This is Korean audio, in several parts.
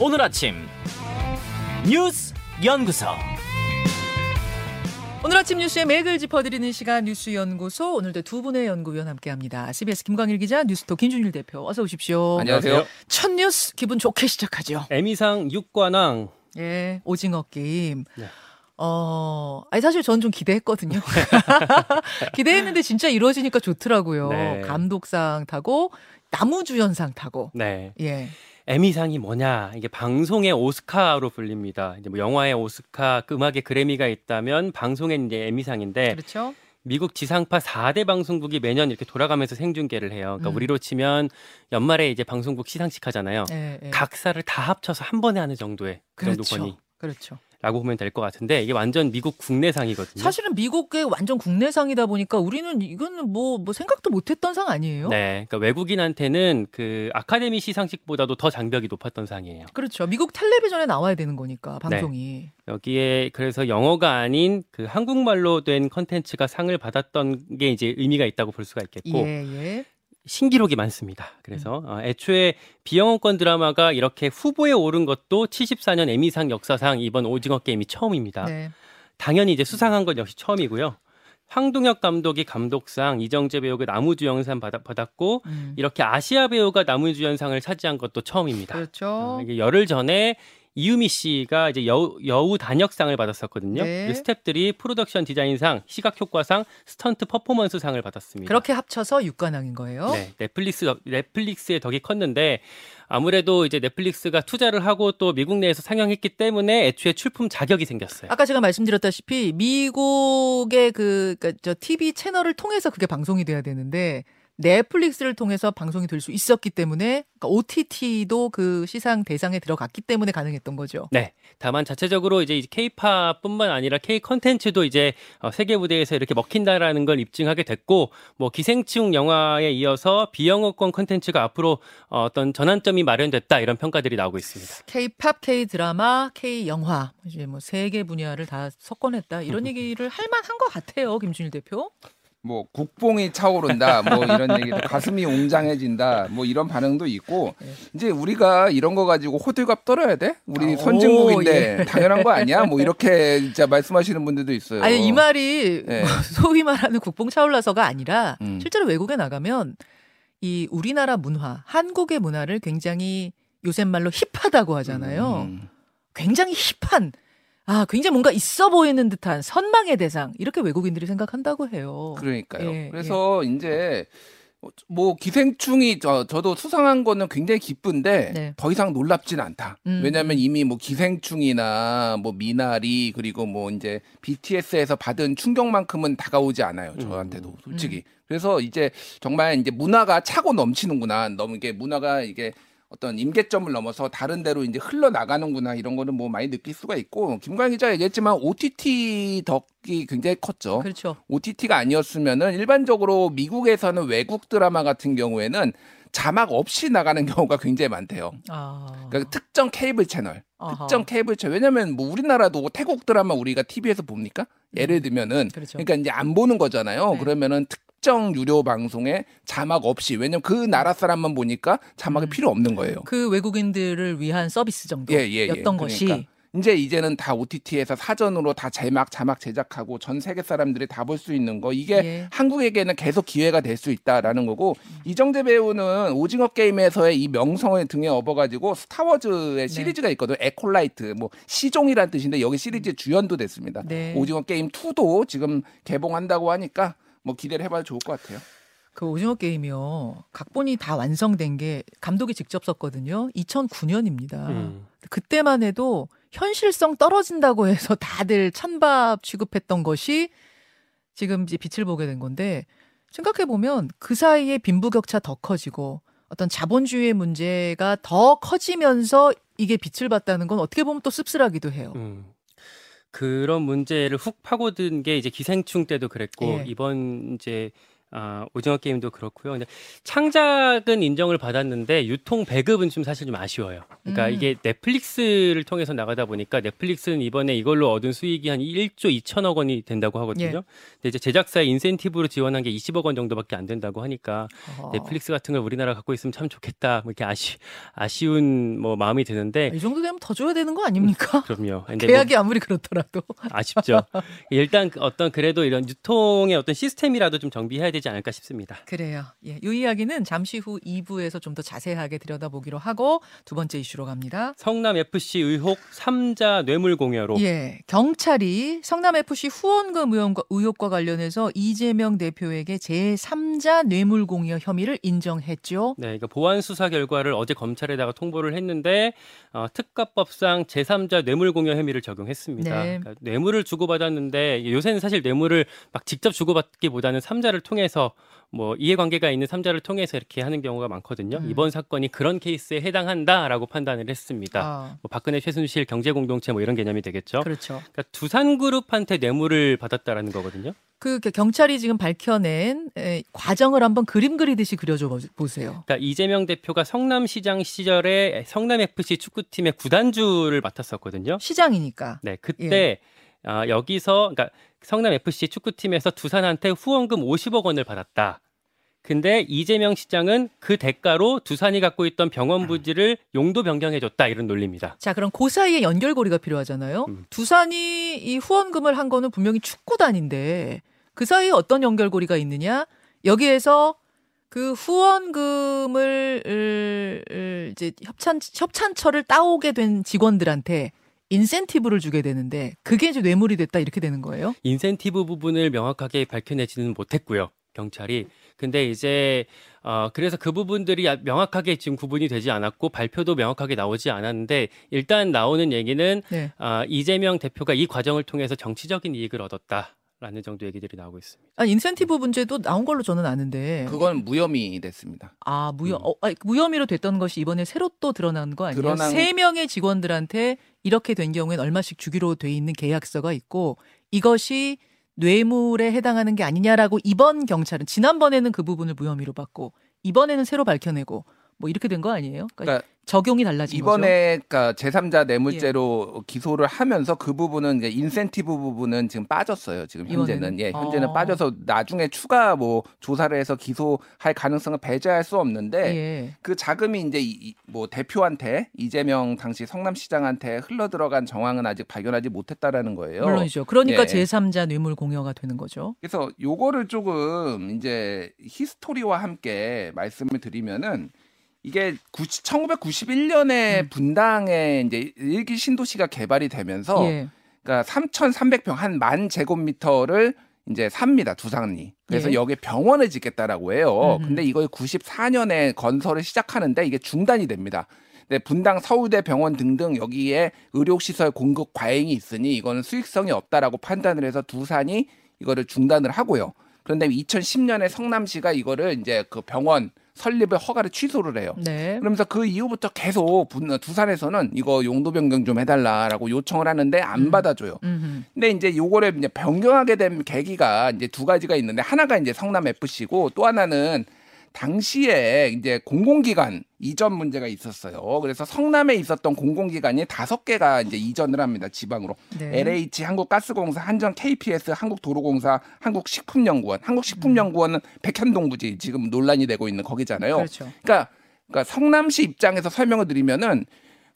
오늘 아침 뉴스 연구소 오늘 아침 뉴스의 맥을 짚어드리는 시간 뉴스 연구소 오늘도 두 분의 연구위원 함께합니다. CBS 김광일 기자, 뉴스토 김준일 대표 어서 오십시오. 안녕하세요. 첫 뉴스 기분 좋게 시작하죠. 에미상 육관왕. 예, 오징어 게임. 네. 어, 아니 사실 저는 좀 기대했거든요. 기대했는데 진짜 이루어지니까 좋더라고요. 네. 감독상 타고 나무주연상 타고. 네. 예. 에미상이 뭐냐? 이게 방송의 오스카로 불립니다. 이제 뭐 영화의 오스카, 그 음악의 그래미가 있다면 방송의 이제 에미상인데 그렇죠. 미국 지상파 4대 방송국이 매년 이렇게 돌아가면서 생중계를 해요. 그러니까 음. 우리로 치면 연말에 이제 방송국 시상식 하잖아요. 예, 예. 각사를 다 합쳐서 한 번에 하는 정도의 그 정도 그렇죠. 권위라고 그렇죠. 보면 될 것 같은데 이게 완전 미국 국내상이거든요. 사실은 미국의 완전 국내상이다 보니까 우리는 이거는 뭐, 뭐 생각도 못했던 상 아니에요? 네, 그러니까 외국인한테는 그 아카데미 시상식보다도 더 장벽이 높았던 상이에요. 그렇죠. 미국 텔레비전에 나와야 되는 거니까 네. 방송이. 여기에 그래서 영어가 아닌 그 한국말로 된 컨텐츠가 상을 받았던 게 이제 의미가 있다고 볼 수가 있겠고 예, 예. 신기록이 많습니다. 그래서 음. 어, 애초에 비영어권 드라마가 이렇게 후보에 오른 것도 74년 에미상 역사상 이번 오징어 게임이 처음입니다. 네. 당연히 이제 수상한 건 역시 처음이고요. 황동혁 감독이 감독상, 이정재 배우가 남우주연상 받- 받았고 음. 이렇게 아시아 배우가 남우주연상을 차지한 것도 처음입니다. 그렇죠. 어, 이게 열흘 전에 이유미 씨가 이제 여우, 여우 단역상을 받았었거든요. 네. 그 스탭들이 프로덕션 디자인상, 시각 효과상, 스턴트 퍼포먼스상을 받았습니다. 그렇게 합쳐서 육관왕인 거예요. 네, 넷플릭스 덕- 넷플릭스의 덕이 컸는데 아무래도 이제 넷플릭스가 투자를 하고 또 미국 내에서 상영했기 때문에 애초에 출품 자격이 생겼어요. 아까 제가 말씀드렸다시피 미국의 그, 그러니까 저 TV 채널을 통해서 그게 방송이 돼야 되는데 넷플릭스를 통해서 방송이 될 수 있었기 때문에 그러니까 OTT도 그 시상 대상에 들어갔기 때문에 가능했던 거죠. 네. 다만 자체적으로 이제 K-팝뿐만 아니라 K 컨텐츠도 이제 어, 세계 무대에서 이렇게 먹힌다라는 걸 입증하게 됐고 뭐 기생충 영화에 이어서 비영어권 컨텐츠가 앞으로 어, 어떤 전환점이 마련됐다 이런 평가들이 나오고 있습니다. K-팝, K-드라마, K-영화 이제 뭐 세 개 분야를 다 섞어냈다 이런 얘기를 할 만한 것 같아요, 김준일 대표. 뭐 국뽕이 차오른다 뭐 이런 얘기도 가슴이 웅장해진다 뭐 이런 반응도 있고 네. 이제 우리가 이런 거 가지고 호들갑 떨어야 돼 우리 오, 선진국인데 당연한 거 아니야 뭐 이렇게 진짜 말씀하시는 분들도 있어요. 아니 이 말이 네. 뭐 소위 말하는 국뽕 차올라서가 아니라 음. 실제로 외국에 나가면 이 우리나라 문화, 한국의 문화를 굉장히 요새 말로 힙하다고 하잖아요. 음. 굉장히 힙한 아 굉장히 뭔가 있어 보이는 듯한 선망의 대상 이렇게 외국인들이 생각한다고 해요. 그러니까요. 예, 그래서 이제 뭐 기생충이 저, 저도 수상한 거는 굉장히 기쁜데 네. 더 이상 놀랍진 않다. 음. 왜냐하면 이미 뭐 기생충이나 뭐 미나리 그리고 뭐 이제 BTS에서 받은 충격만큼은 다가오지 않아요. 저한테도 솔직히. 그래서 이제 정말 이제 문화가 차고 넘치는구나. 너무 이게 문화가 이게 어떤 임계점을 넘어서 다른 데로 이제 흘러나가는구나 이런 거는 뭐 많이 느낄 수가 있고 김광희 기자 얘기했지만 OTT 덕이 굉장히 컸죠. 그렇죠. OTT가 아니었으면은 일반적으로 미국에서는 외국 드라마 같은 경우에는 자막 없이 나가는 경우가 굉장히 많대요. 아, 그러니까 특정 케이블 채널, 아하. 특정 케이블 채널. 왜냐면 뭐 우리나라도 태국 드라마 우리가 TV에서 봅니까? 예를 들면은 그렇죠. 그러니까 이제 안 보는 거잖아요. 네. 그러면은 특정 유료 방송에 자막 없이 왜냐면 그 나라 사람만 보니까 자막이 음. 필요 없는 거예요. 그 외국인들을 위한 서비스 정도였던 예, 예, 예. 것이 그러니까. 이제 이제는 다 OTT에서 사전으로 다 제막 자막 제작하고 전 세계 사람들이 다 볼 수 있는 거 이게 예. 한국에게는 계속 기회가 될 수 있다라는 거고 이정재 배우는 오징어 게임에서의 이 명성을 등에 업어가지고 스타워즈의 네. 시리즈가 있거든요 Acolyte 뭐 시종이란 뜻인데 여기 시리즈 주연도 됐습니다. 네. 오징어 게임 2도 지금 개봉한다고 하니까 뭐 기대를 해봐도 좋을 것 같아요. 그 오징어 게임이요. 각본이 다 완성된 게 감독이 직접 썼거든요. 2009년입니다. 음. 그때만 해도 현실성 떨어진다고 해서 다들 찬밥 취급했던 것이 지금 이제 빛을 보게 된 건데 생각해 보면 그 사이에 빈부격차 더 커지고 어떤 자본주의의 문제가 더 커지면서 이게 빛을 봤다는 건 어떻게 보면 또 씁쓸하기도 해요. 음. 그런 문제를 훅 파고든 게 이제 기생충 때도 그랬고 예. 이번 이제 아, 오징어 게임도 그렇고요. 근데 창작은 인정을 받았는데 유통 배급은 좀 사실 좀 아쉬워요. 그러니까 음. 이게 넷플릭스를 통해서 나가다 보니까 넷플릭스는 이번에 이걸로 얻은 수익이 한 1조 2천억 원이 된다고 하거든요. 예. 근데 이제 제작사의 인센티브로 지원한 게 20억 원 정도밖에 안 된다고 하니까 어. 넷플릭스 같은 걸 우리나라 갖고 있으면 참 좋겠다. 뭐 이렇게 아쉬 아쉬운 뭐 마음이 드는데 이 정도 되면 더 줘야 되는 거 아닙니까? 그럼요. 뭐 계약이 아무리 그렇더라도. 아쉽죠. 일단 그 어떤 그래도 이런 유통의 어떤 시스템이라도 좀 정비해야 되지 않을까 싶습니다. 그래요. 예, 이 이야기는 잠시 후 2부에서 좀 더 자세하게 들여다보기로 하고 두 번째 이슈로 갑니다. 성남 FC 의혹 3자 뇌물 공여로 예, 경찰이 성남 FC 후원금 의혹과, 의혹과 관련해서 이재명 대표에게 제3자 뇌물 공여 혐의를 인정했죠. 네, 그러니까 보안 수사 결과를 어제 검찰에다가 통보를 했는데 어, 특가법상 제3자 뇌물 공여 혐의를 적용했습니다. 네. 그러니까 뇌물을 주고받았는데 요새는 사실 뇌물을 막 직접 주고받기보다는 3자를 통해 서 뭐 이해관계가 있는 3자를 통해서 이렇게 하는 경우가 많거든요. 음. 이번 사건이 그런 케이스에 해당한다라고 판단을 했습니다. 아, 뭐 박근혜 최순실 경제 공동체 뭐 이런 개념이 되겠죠. 그렇죠. 그러니까 두산그룹한테 뇌물을 받았다라는 거거든요. 그 경찰이 지금 밝혀낸 에, 과정을 한번 그림 그리듯이 그려줘 보- 보세요. 그러니까 이재명 대표가 성남시장 시절에 성남 FC 축구팀의 구단주를 맡았었거든요. 시장이니까. 네, 그때 아, 여기서 그러니까 성남 FC 축구팀에서 두산한테 후원금 50억 원을 받았다. 근데 이재명 시장은 그 대가로 두산이 갖고 있던 병원 부지를 용도 변경해줬다 이런 논리입니다. 자, 그럼 그 사이에 연결고리가 필요하잖아요. 음. 두산이 이 후원금을 한 거는 분명히 축구단인데 그 사이에 어떤 연결고리가 있느냐? 여기에서 그 후원금을 이제 협찬 협찬처를 따오게 된 직원들한테 인센티브를 주게 되는데 그게 이제 뇌물이 됐다 이렇게 되는 거예요. 인센티브 부분을 명확하게 밝혀내지는 못했고요. 경찰이. 근데 이제 어 그래서 그 부분들이 아- 명확하게 지금 구분이 되지 않았고 발표도 명확하게 나오지 않았는데 일단 나오는 얘기는 네. 아 이재명 대표가 이 과정을 통해서 정치적인 이익을 얻었다 라는 정도 얘기들이 나오고 있습니다. 아, 인센티브 문제도 나온 걸로 저는 아는데. 그건 무혐의 됐습니다. 아, 무혐, 음. 어, 아니, 무혐의로 됐던 것이 이번에 새로 또 드러난 거 아니에요? 드러난- 세 명의 직원들한테 이렇게 된 경우엔 얼마씩 주기로 돼 있는 계약서가 있고 이것이 뇌물에 해당하는 게 아니냐라고 이번 경찰은 지난번에는 그 부분을 무혐의로 받고 이번에는 새로 밝혀내고 뭐 이렇게 된 거 아니에요? 그러니까 그러니까 적용이 달라진 거죠. 이번에 그러니까 제3자 뇌물죄로 기소를 하면서 그 부분은 이제 인센티브 부분은 지금 빠졌어요. 지금 현재는 이번에는? 예, 현재는 어. 빠져서 나중에 추가 뭐 조사를 해서 기소할 가능성을 배제할 수 없는데 예. 그 자금이 이제 이- 이- 뭐 대표한테 이재명 당시 성남시장한테 흘러 들어간 정황은 아직 발견하지 못했다라는 거예요. 물론이죠. 그러니까 예. 제3자 뇌물 공여가 되는 거죠. 그래서 요거를 조금 이제 history와 함께 말씀을 드리면은 이게 1991년에 음. 분당에 이제 1기 신도시가 개발이 되면서 예. 그러니까 3,300평 한 만 제곱미터를 이제 삽니다 두산이. 그래서 예. 여기에 병원을 짓겠다라고 해요. 음흠. 근데 이걸 94년에 건설을 시작하는데 이게 중단이 됩니다. 네, 분당 서울대 병원 등등 여기에 의료시설 공급 과잉이 있으니 이거는 수익성이 없다라고 판단을 해서 두산이 이거를 중단을 하고요. 그런데 2010년에 성남시가 이거를 이제 그 병원 설립을 허가를 취소를 해요. 네. 그러면서 그 이후부터 계속 분- 두산에서는 이거 용도 변경 좀 해달라라고 요청을 하는데 안 음. 받아줘요. 음흠. 근데 이제 요거를 이제 변경하게 된 계기가 이제 두 가지가 있는데 하나가 이제 성남 FC고 또 하나는 당시에 이제 공공기관 이전 문제가 있었어요. 그래서 성남에 있었던 공공기관이 다섯 개가 이제 이전을 합니다. 지방으로. 네. LH 한국가스공사, 한전 KPS, 한국도로공사, 한국식품연구원. 한국식품연구원은 백현동 부지 지금 논란이 되고 있는 거기잖아요. 그렇죠. 그러니까, 그러니까 성남시 입장에서 설명을 드리면은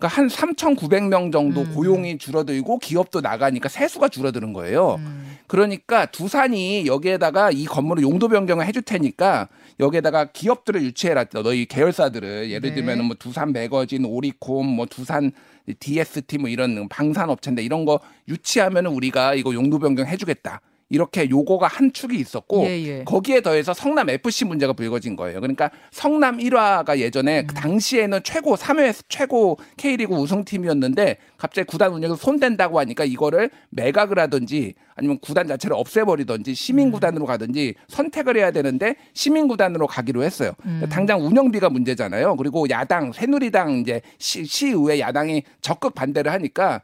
그러니까 한 3,900명 정도 음. 고용이 줄어들고 기업도 나가니까 세수가 줄어드는 거예요. 음. 그러니까 두산이 여기에다가 이 건물을 용도 변경을 해줄 테니까 여기에다가 기업들을 유치해라. 너희 계열사들을 예를 네. 들면 뭐 두산 매거진, 오리콤, 뭐 두산 DST 뭐 이런 방산업체인데 이런 거 유치하면은 우리가 이거 용도 변경 해주겠다. 이렇게 요거가 한 축이 있었고 예, 예. 거기에 더해서 성남 FC 문제가 불거진 거예요. 그러니까 성남 1화가 예전에 음. 그 당시에는 최고 3회 최고 K리그 우승팀이었는데 갑자기 구단 운영에서 손댄다고 하니까 이거를 매각을 하든지 아니면 구단 자체를 없애버리든지 시민 음. 구단으로 가든지 선택을 해야 되는데 시민 구단으로 가기로 했어요. 음. 당장 운영비가 문제잖아요. 그리고 야당 새누리당 이제 시, 시의회 야당이 적극 반대를 하니까 어,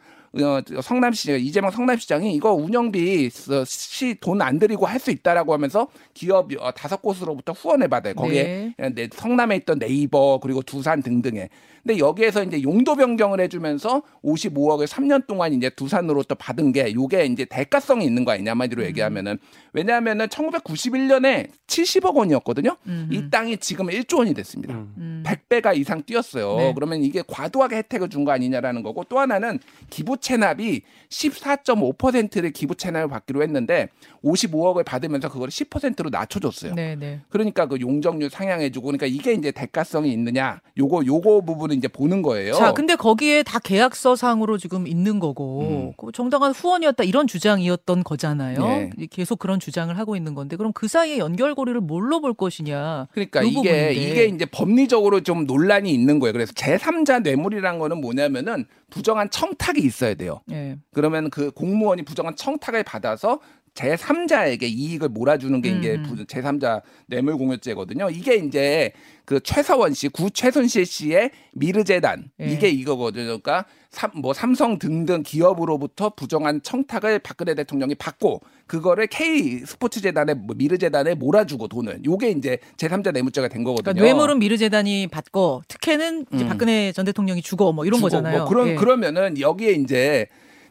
성남시 이재명 성남시장이 이거 운영비 시 돈 안 들이고 할 수 있다라고 하면서 기업 어, 다섯 곳으로부터 후원을 받아요. 거기에 네, 성남에 있던 네이버 그리고 두산 등등에. 근데 여기에서 이제 용도 변경을 해주면서 55억을 3년 동안 이제 두산으로 또 받은 게 요게 이제 대가성이 있는 거 아니냐 한마디로 음. 얘기하면은 왜냐하면은 1991년에 70억 원이었거든요. 이 땅이 지금 1조 원이 됐습니다. 음. 100배가 이상 뛰었어요. 네. 그러면 이게 과도하게 혜택을 준 거 아니냐라는 거고 또 하나는 기부 체납이 14.5%를 기부 체납을 받기로 했는데 55억을 받으면서 그걸 10%로 낮춰줬어요. 네, 네. 그러니까 그 용적률 상향해주고 그러니까 이게 이제 대가성이 있느냐 요거 요거 부분을 이제 보는 거예요. 자, 근데 거기에 다 계약서상으로 지금 있는 거고 그 정당한 후원이었다 이런 주장이었던 거잖아요. 네. 계속 그런 주장을 하고 있는 건데 그럼 그 사이에 연결고리를 뭘로 볼 것이냐? 그러니까 요 이게 부분인데. 이게 이제 법리적으로 좀 논란이 있는 거예요. 그래서 제3자 뇌물이란 거는 뭐냐면은 부정한 청탁이 있어야 돼요. 예. 그러면 그 공무원이 부정한 청탁을 받아서 제3자에게 이익을 몰아주는 게 음. 부- 제3자 뇌물공여죄거든요. 이게 이제 그 최서원 씨, 구 최순실 씨의 미르재단 예. 이게 이거거든요. 그러니까 삼, 뭐 삼성 등등 기업으로부터 부정한 청탁을 박근혜 대통령이 받고 그거를 K 스포츠 재단에 뭐 미르 재단에 몰아주고 돈을 요게 이제 제3자 뇌물죄가 된 거거든요. 그러니까 뇌물은 미르 재단이 받고 특혜는 이제 음. 박근혜 전 대통령이 주고 뭐 이런 주고 거잖아요. 뭐 그런 예. 그러면은 여기에 이제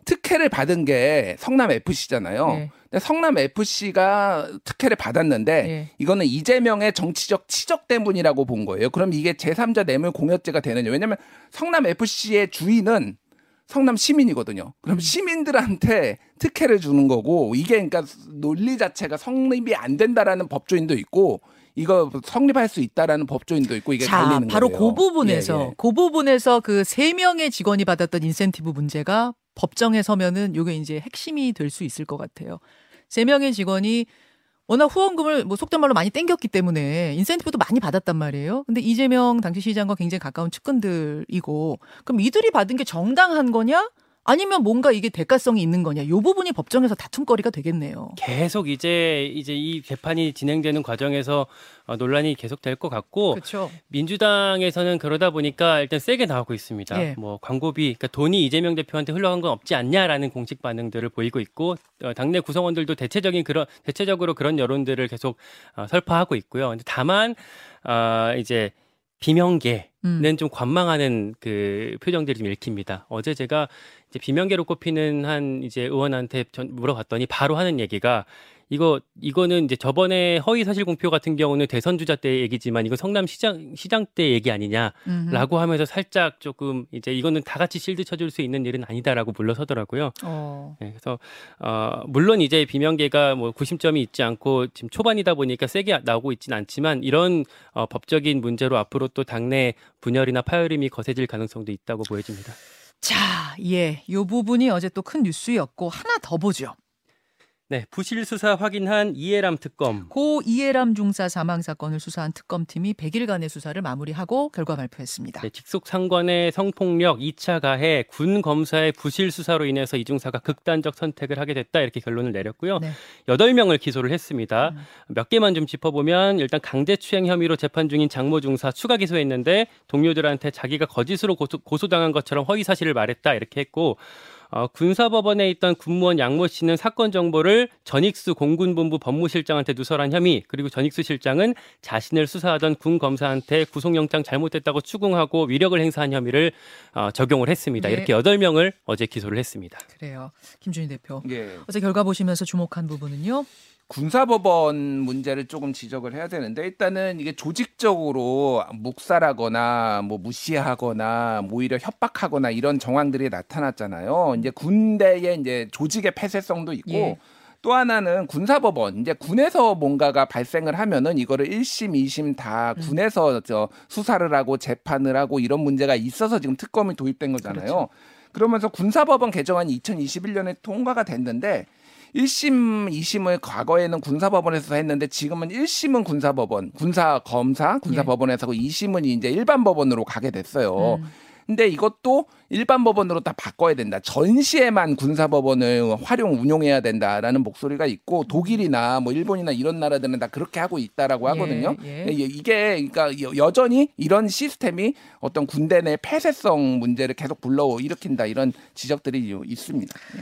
특혜를 받은 게 성남 FC잖아요. 예. 근데 성남 FC가 특혜를 받았는데 예. 이거는 이재명의 정치적 치적 때문이라고 본 거예요. 그럼 이게 제3자 뇌물 공여죄가 되느냐? 왜냐면 성남 FC의 주인은 성남 시민이거든요. 음. 그럼 시민들한테 특혜를 주는 거고 이게 그러니까 논리 자체가 성립이 안 된다라는 법조인도 있고 이거 성립할 수 있다라는 법조인도 있고 이게 자, 바로 거예요. 그 부분에서 예, 예. 그 부분에서 그 세 명의 직원이 받았던 인센티브 문제가 법정에 서면은 요게 이제 핵심이 될 수 있을 것 같아요. 세 명의 직원이 워낙 후원금을 뭐 속된 말로 많이 땡겼기 때문에 인센티브도 많이 받았단 말이에요. 근데 이재명 당시 시장과 굉장히 가까운 측근들이고 그럼 이들이 받은 게 정당한 거냐? 아니면 뭔가 이게 대가성이 있는 거냐? 요 부분이 법정에서 다툼거리가 되겠네요. 계속 이제 이제 이 개판이 진행되는 과정에서 어, 논란이 계속 될 것 같고 그렇죠. 민주당에서는 그러다 보니까 일단 세게 나오고 있습니다. 예. 뭐 광고비, 그러니까 돈이 이재명 대표한테 흘러간 건 없지 않냐라는 공식 반응들을 보이고 있고 어, 당내 구성원들도 대체적인 그런 대체적으로 그런 여론들을 계속 어, 설파하고 있고요. 근데 다만 어, 이제 비명계 는 음. 좀 관망하는 그 표정들이 좀 읽힙니다. 어제 제가 이제 비명계로 꼽히는 한 이제 의원한테 전 물어봤더니 바로 하는 얘기가 이거 이거는 이제 저번에 허위 사실 공표 같은 경우는 대선 주자 때 얘기지만 이거 성남 시장 시장 때 얘기 아니냐라고 음흠. 하면서 살짝 조금 이제 이거는 다 같이 실드 쳐줄 수 있는 일은 아니다라고 물러서더라고요. 어. 네, 그래서 어 물론 이제 비명계가 뭐 구심점이 있지 않고 지금 초반이다 보니까 세게 나오고 있지는 않지만 이런 어, 법적인 문제로 앞으로 또 당내 분열이나 파열음이 거세질 가능성도 있다고 보여집니다. 자, 예. 요 부분이 어제 또 큰 뉴스였고 하나 더 보죠. 네, 부실 수사 확인한 이해람 특검. 고 이해람 중사 사망 사건을 수사한 특검팀이 100일간의 수사를 마무리하고 결과 발표했습니다. 네, 직속 상관의 성폭력 2차 가해 군 검사의 부실 수사로 인해서 이 중사가 극단적 선택을 하게 됐다 이렇게 결론을 내렸고요. 네. 여덟 명을 기소를 했습니다. 음. 몇 개만 좀 짚어보면 일단 강제추행 혐의로 재판 중인 장모 중사 추가 기소했는데 동료들한테 자기가 거짓으로 고소, 고소당한 것처럼 허위 사실을 말했다 이렇게 했고 어, 군사법원에 있던 군무원 양모 씨는 사건 정보를 전익수 공군본부 법무실장한테 누설한 혐의 그리고 전익수 실장은 자신을 수사하던 군 검사한테 구속영장 잘못됐다고 추궁하고 위력을 행사한 혐의를 어, 적용을 했습니다. 네. 이렇게 여덟 명을 어제 기소를 했습니다. 그래요. 김준희 대표. 예. 어제 결과 보시면서 주목한 부분은요. 군사법원 문제를 조금 지적을 해야 되는데 일단은 이게 조직적으로 묵살하거나 뭐 무시하거나 뭐 오히려 협박하거나 이런 정황들이 나타났잖아요. 이제 군대의 이제 조직의 폐쇄성도 있고 예. 또 하나는 군사법원 이제 군에서 뭔가가 발생을 하면은 이거를 1심, 2심 다 음. 군에서 저 수사를 하고 재판을 하고 이런 문제가 있어서 지금 특검이 도입된 거잖아요. 그렇죠. 그러면서 군사법원 개정안이 2021년에 통과가 됐는데 1심, 2심을 과거에는 군사법원에서 했는데 지금은 1심은 군사법원, 군사 검사, 군사법원에서 하고 2심은 이제 일반 법원으로 가게 됐어요. 음. 근데 이것도 일반 법원으로 다 바꿔야 된다. 전시에만 군사 법원을 활용 운용해야 된다라는 목소리가 있고 독일이나 뭐 일본이나 이런 나라들은 다 그렇게 하고 있다라고 하거든요. 예, 예. 이- 이게 그러니까 여- 여전히 이런 시스템이 어떤 군대 내 폐쇄성 문제를 계속 불러 일으킨다 이런 지적들이 있습니다. 예.